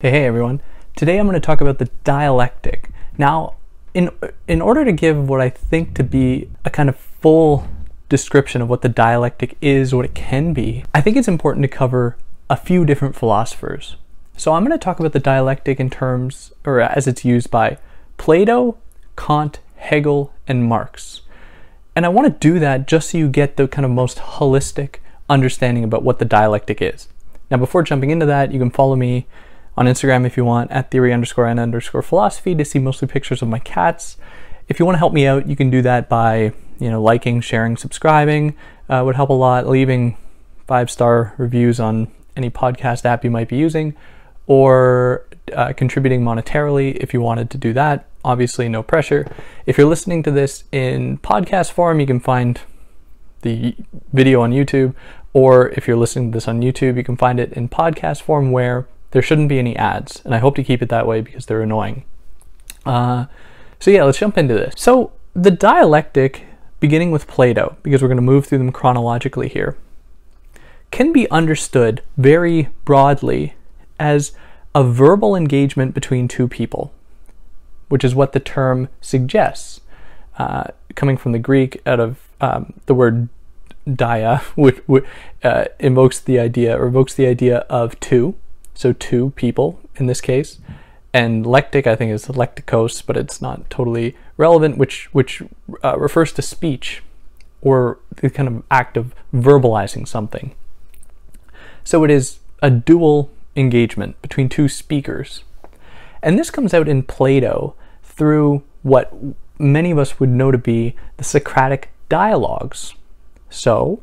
Hey, hey everyone. Today I'm going to talk about the dialectic. Now, in in order to give what I think to be a kind of full description of what the dialectic is, what it can be, I think it's important to cover a few different philosophers. So I'm going to talk about the dialectic in terms or as it's used by Plato, Kant, Hegel, and Marx. And I want to do that just so you get the kind of most holistic understanding about what the dialectic is. Now, before jumping into that, you can follow me on Instagram if you want at theory underscore and underscore philosophy to see mostly pictures of my cats. If you want to help me out, you can do that by you know liking, sharing, subscribing. Uh, would help a lot. Leaving five star reviews on any podcast app you might be using, or uh, contributing monetarily if you wanted to do that. Obviously, no pressure. If you're listening to this in podcast form, you can find the video on YouTube, or if you're listening to this on YouTube, you can find it in podcast form where there shouldn't be any ads, and I hope to keep it that way because they're annoying. Uh, so yeah, let's jump into this. So the dialectic, beginning with Plato, because we're going to move through them chronologically here, can be understood very broadly as a verbal engagement between two people, which is what the term suggests, uh, coming from the Greek out of um, the word dia, which, which uh, invokes the idea or evokes the idea of two, so two people in this case. And lectic, I think, is lecticos, but it's not totally relevant, which which uh, refers to speech or the kind of act of verbalizing something. So it is a dual engagement between two speakers. And this comes out in Plato through what many of us would know to be the Socratic dialogues. So,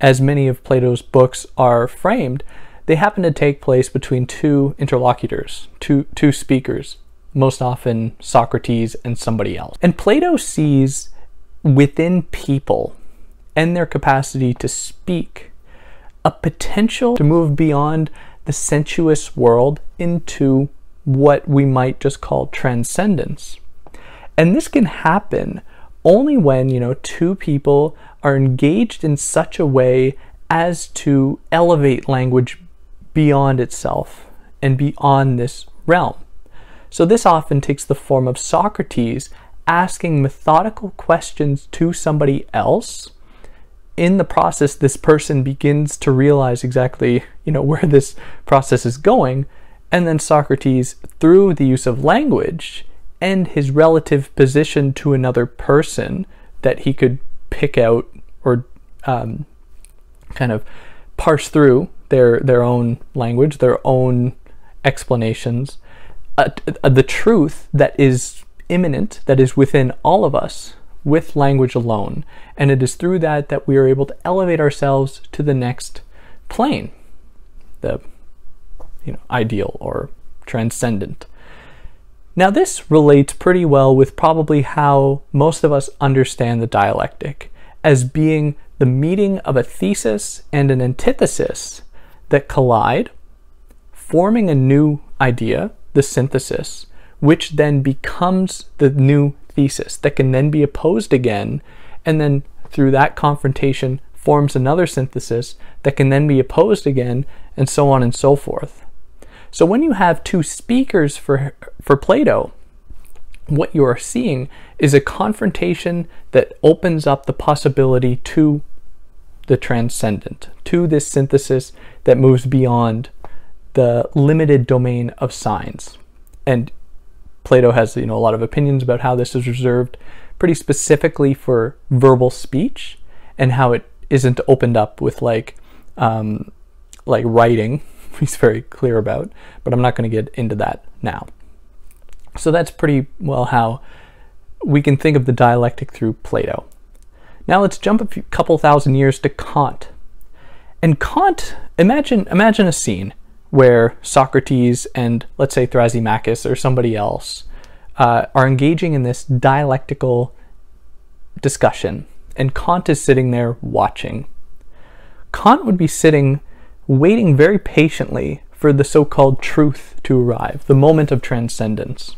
as many of Plato's books are framed, they happen to take place between two interlocutors, two, two speakers, most often Socrates and somebody else. And Plato sees within people and their capacity to speak a potential to move beyond the sensuous world into what we might just call transcendence. And this can happen only when, you know, two people are engaged in such a way as to elevate language beyond itself and beyond this realm. So, this often takes the form of Socrates asking methodical questions to somebody else. In the process, this person begins to realize exactly, you know, where this process is going, and then Socrates, through the use of language and his relative position to another person that he could pick out or um, kind of parse through their their own language, their own explanations, uh, uh, the truth that is immanent, that is within all of us, with language alone, and it is through that that we are able to elevate ourselves to the next plane, the you know ideal or transcendent. Now, this relates pretty well with probably how most of us understand the dialectic as being the meeting of a thesis and an antithesis that collide, forming a new idea, the synthesis, which then becomes the new thesis that can then be opposed again, and then through that confrontation forms another synthesis that can then be opposed again, and so on and so forth. So when you have two speakers for, for Plato, what you are seeing is a confrontation that opens up the possibility to the transcendent, to this synthesis that moves beyond the limited domain of signs. And Plato has you know a lot of opinions about how this is reserved pretty specifically for verbal speech and how it isn't opened up with like um, like writing. He's very clear about, but I'm not going to get into that now. So that's pretty well how we can think of the dialectic through Plato. Now let's jump a few, couple thousand years to Kant. And Kant, imagine imagine a scene where Socrates and let's say Thrasymachus or somebody else uh, are engaging in this dialectical discussion, and Kant is sitting there watching. Kant would be sitting, waiting very patiently for the so called truth to arrive, the moment of transcendence.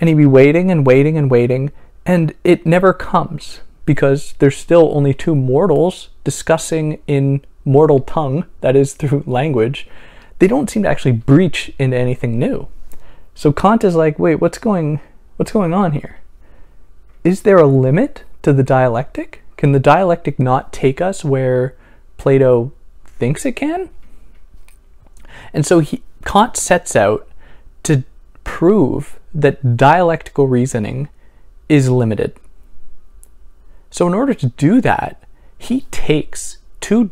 And he'd be waiting and waiting and waiting, and it never comes because there's still only two mortals discussing in mortal tongue, that is through language, they don't seem to actually breach into anything new. So Kant is like, wait, what's going what's going on here? Is there a limit to the dialectic? Can the dialectic not take us where Plato thinks it can? And so he, Kant sets out to prove that dialectical reasoning is limited. So, in order to do that, he takes two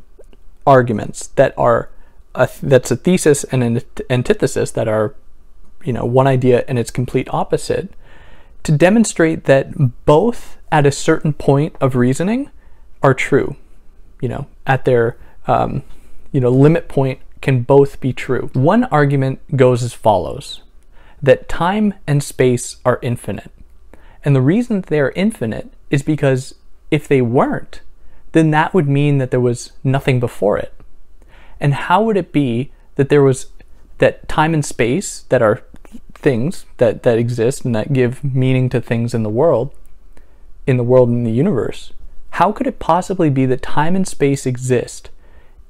arguments that are a, that's a thesis and an antithesis that are, you know, one idea and its complete opposite, to demonstrate that both at a certain point of reasoning are true. You know, at their um, you know limit point can both be true. One argument goes as follows: that time and space are infinite, and the reason they are infinite is because if they weren't, then that would mean that there was nothing before it. And how would it be that there was that time and space that are things that, that exist and that give meaning to things in the world, in the world in the universe, how could it possibly be that time and space exist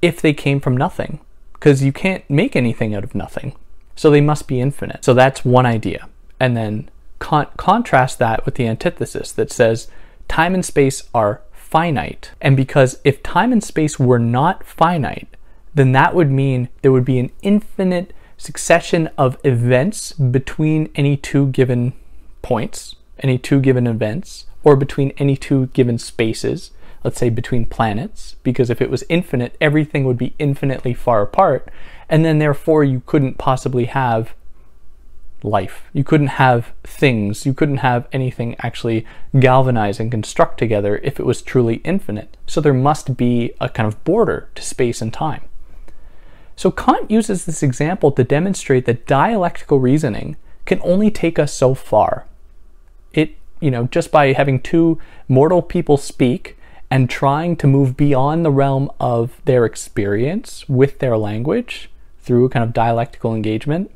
if they came from nothing? Because you can't make anything out of nothing. So they must be infinite. So that's one idea. And then con- contrast that with the antithesis that says time and space are finite. And because if time and space were not finite, then that would mean there would be an infinite succession of events between any two given points, any two given events, or between any two given spaces, let's say between planets, because if it was infinite, everything would be infinitely far apart, and then therefore you couldn't possibly have life. You couldn't have things, you couldn't have anything actually galvanize and construct together if it was truly infinite. So there must be a kind of border to space and time. So Kant uses this example to demonstrate that dialectical reasoning can only take us so far. It, you know, just by having two mortal people speak and trying to move beyond the realm of their experience with their language through kind of dialectical engagement,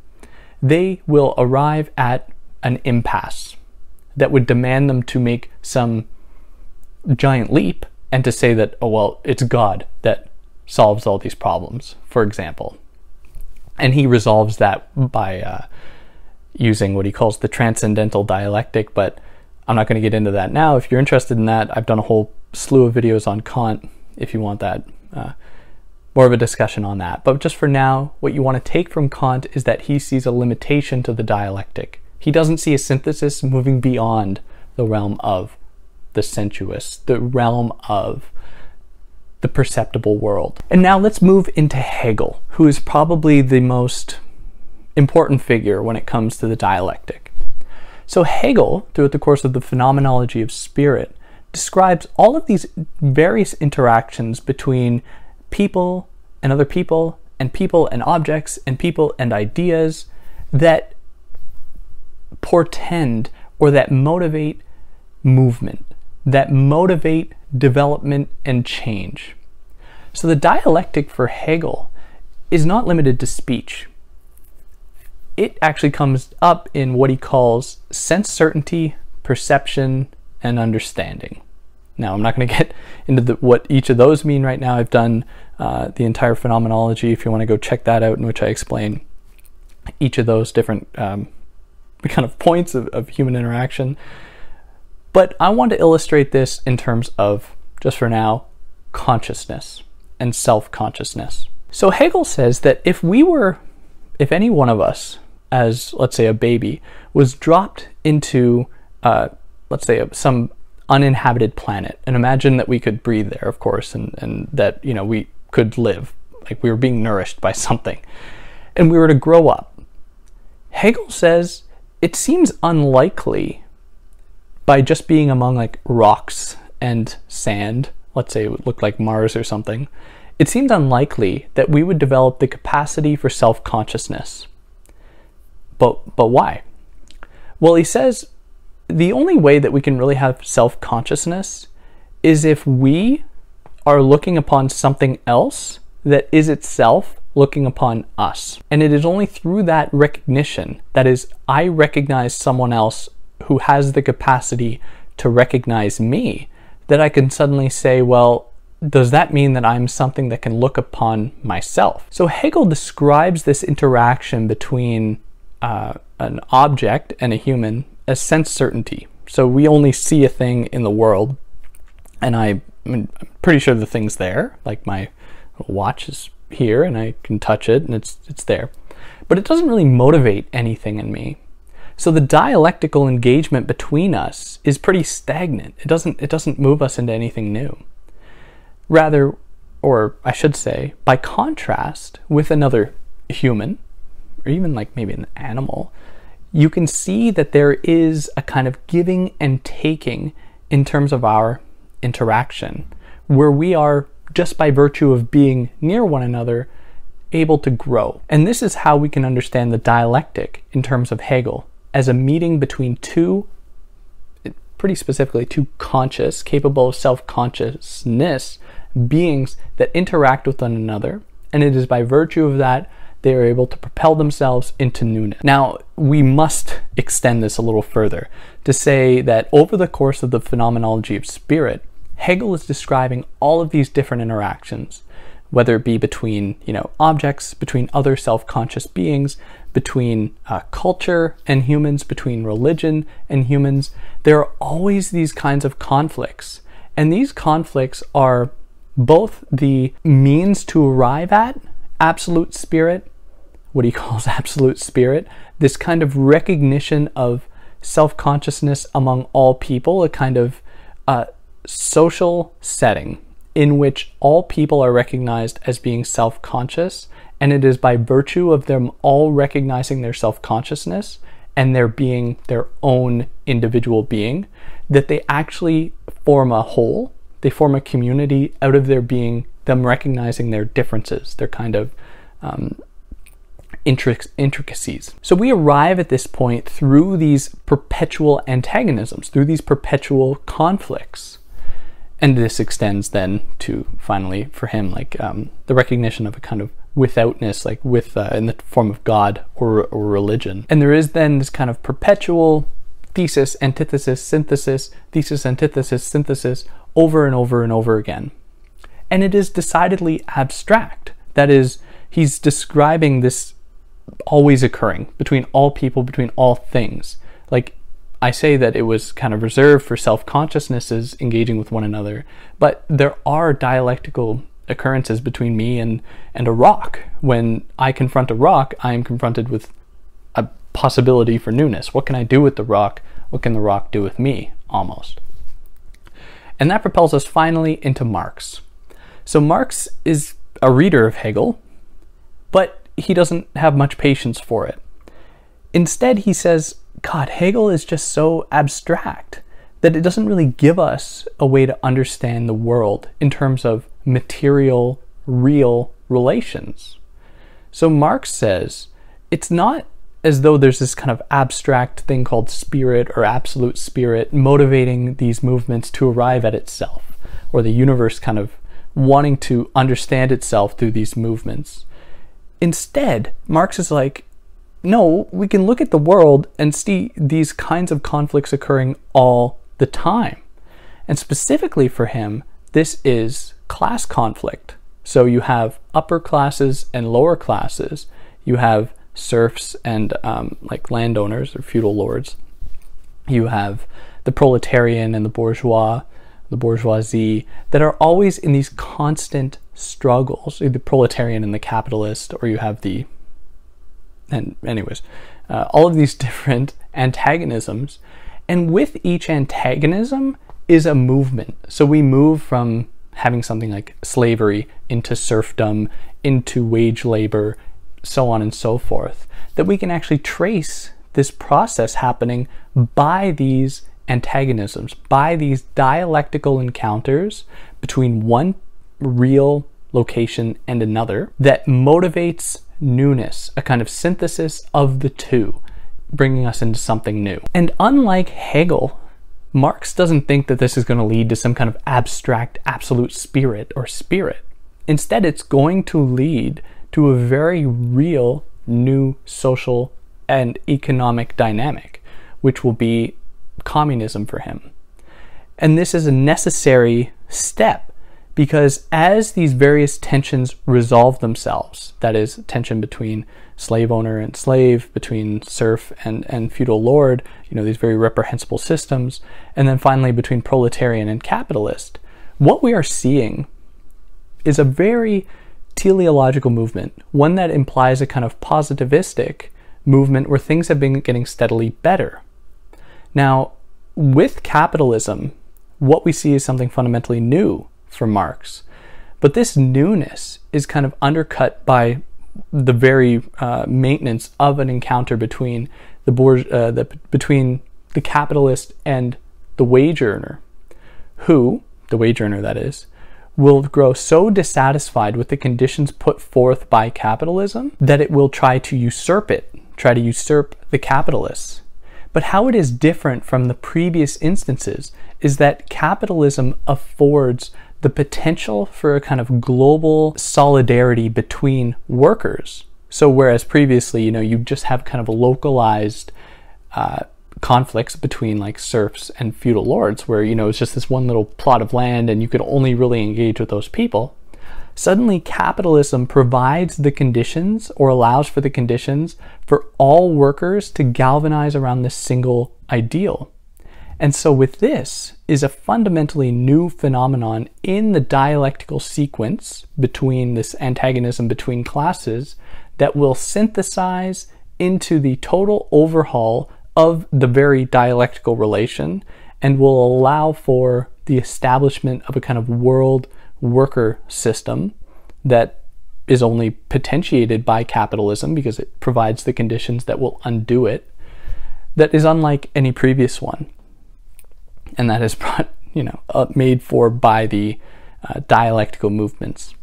they will arrive at an impasse that would demand them to make some giant leap and to say that, oh, well, it's God that solves all these problems, for example. And he resolves that by uh, using what he calls the transcendental dialectic, but I'm not going to get into that now. If you're interested in that, I've done a whole slew of videos on Kant if you want that. Uh, more of a discussion on that. But just for now, what you want to take from Kant is that he sees a limitation to the dialectic. He doesn't see a synthesis moving beyond the realm of the sensuous, the realm of the perceptible world. And now let's move into Hegel, who is probably the most important figure when it comes to the dialectic. So, Hegel, throughout the course of the phenomenology of spirit, describes all of these various interactions between people and other people, and people and objects, and people and ideas that portend or that motivate movement, that motivate development, and change. So the dialectic for Hegel is not limited to speech. It actually comes up in what he calls sense certainty, perception, and understanding. Now, I'm not going to get into the, what each of those mean right now. I've done uh, the entire phenomenology if you want to go check that out, in which I explain each of those different um, kind of points of, of human interaction. But I want to illustrate this in terms of, just for now, consciousness and self consciousness. So Hegel says that if we were, if any one of us, as let's say a baby, was dropped into, uh, let's say, some uninhabited planet, and imagine that we could breathe there, of course, and, and that, you know, we could live, like we were being nourished by something, and we were to grow up. Hegel says it seems unlikely by just being among like rocks and sand, let's say it would look like Mars or something, it seemed unlikely that we would develop the capacity for self consciousness. But, but why? Well, he says the only way that we can really have self consciousness is if we are looking upon something else that is itself looking upon us. And it is only through that recognition, that is, I recognize someone else who has the capacity to recognize me, that I can suddenly say, well, does that mean that I'm something that can look upon myself? So Hegel describes this interaction between uh, an object and a human as sense certainty. So we only see a thing in the world, and I, I'm pretty sure the thing's there. Like my watch is here, and I can touch it, and it's it's there. But it doesn't really motivate anything in me. So the dialectical engagement between us is pretty stagnant. It doesn't it doesn't move us into anything new. Rather, or I should say, by contrast with another human, or even like maybe an animal, you can see that there is a kind of giving and taking in terms of our interaction, where we are, just by virtue of being near one another, able to grow. And this is how we can understand the dialectic in terms of Hegel as a meeting between two, pretty specifically, two conscious, capable of self consciousness beings that interact with one another. And it is by virtue of that they are able to propel themselves into newness. Now, we must extend this a little further to say that over the course of the phenomenology of spirit, Hegel is describing all of these different interactions, whether it be between you know objects, between other self-conscious beings, between uh, culture and humans, between religion and humans. There are always these kinds of conflicts, and these conflicts are both the means to arrive at absolute spirit, what he calls absolute spirit, this kind of recognition of self consciousness among all people, a kind of uh, social setting in which all people are recognized as being self conscious, and it is by virtue of them all recognizing their self consciousness and their being their own individual being that they actually form a whole they form a community out of their being, them recognizing their differences, their kind of um, intric- intricacies. So we arrive at this point through these perpetual antagonisms, through these perpetual conflicts. And this extends then to finally, for him, like um, the recognition of a kind of withoutness, like with uh, in the form of God or, or religion. And there is then this kind of perpetual thesis, antithesis, synthesis, thesis, antithesis, synthesis over and over and over again. And it is decidedly abstract. That is, he's describing this always occurring between all people, between all things. Like I say that it was kind of reserved for self consciousnesses engaging with one another, but there are dialectical occurrences between me and, and a rock. When I confront a rock, I am confronted with a possibility for newness. What can I do with the rock? What can the rock do with me? Almost. And that propels us finally into Marx. So Marx is a reader of Hegel, but he doesn't have much patience for it. Instead, he says, God, Hegel is just so abstract that it doesn't really give us a way to understand the world in terms of material, real relations. So Marx says it's not as though there's this kind of abstract thing called spirit or absolute spirit motivating these movements to arrive at itself, or the universe kind of wanting to understand itself through these movements. Instead, Marx is like, no, we can look at the world and see these kinds of conflicts occurring all the time. And specifically for him, this is class conflict. So you have upper classes and lower classes. You have serfs and um, like landowners or feudal lords. You have the proletarian and the bourgeois, the bourgeoisie, that are always in these constant struggles. The proletarian and the capitalist, or you have the, and anyways, uh, all of these different antagonisms. And with each antagonism is a movement. So we move from having something like slavery into serfdom, into wage labor, so on and so forth, that we can actually trace this process happening by these antagonisms, by these dialectical encounters between one real location and another that motivates newness, a kind of synthesis of the two, bringing us into something new. And unlike Hegel, Marx doesn't think that this is going to lead to some kind of abstract absolute spirit or spirit. Instead, it's going to lead to a very real new social and economic dynamic, which will be communism for him. And this is a necessary step Because as these various tensions resolve themselves, that is, tension between slave owner and slave, between serf and, and feudal lord, you know, these very reprehensible systems, and then finally between proletarian and capitalist, what we are seeing is a very teleological movement, one that implies a kind of positivistic movement where things have been getting steadily better. Now, with capitalism, what we see is something fundamentally new for Marx. But this newness is kind of undercut by the very uh, maintenance of an encounter between the, bourge- uh, the between the capitalist and the wage earner, who the wage earner that is, will grow so dissatisfied with the conditions put forth by capitalism that it will try to usurp it, try to usurp the capitalists. But how it is different from the previous instances is that capitalism affords the potential for a kind of global solidarity between workers. So, whereas previously, you know, you just have kind of localized uh, conflicts between like serfs and feudal lords, where, you know, it's just this one little plot of land and you could only really engage with those people. Suddenly, capitalism provides the conditions or allows for the conditions for all workers to galvanize around this single ideal. And so, with this, is a fundamentally new phenomenon in the dialectical sequence between this antagonism between classes that will synthesize into the total overhaul of the very dialectical relation and will allow for the establishment of a kind of world worker system that is only potentiated by capitalism because it provides the conditions that will undo it, that is unlike any previous one and that is brought, you know, uh, made for by the uh, dialectical movements.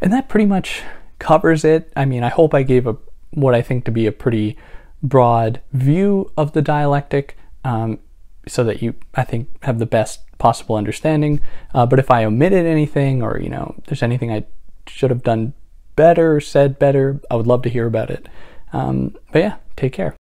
And that pretty much covers it. I mean, I hope I gave a what I think to be a pretty broad view of the dialectic, um, so that you, I think, have the best possible understanding. Uh, but if I omitted anything, or you know, there's anything I should have done better, said better, I would love to hear about it. Um, but yeah, take care.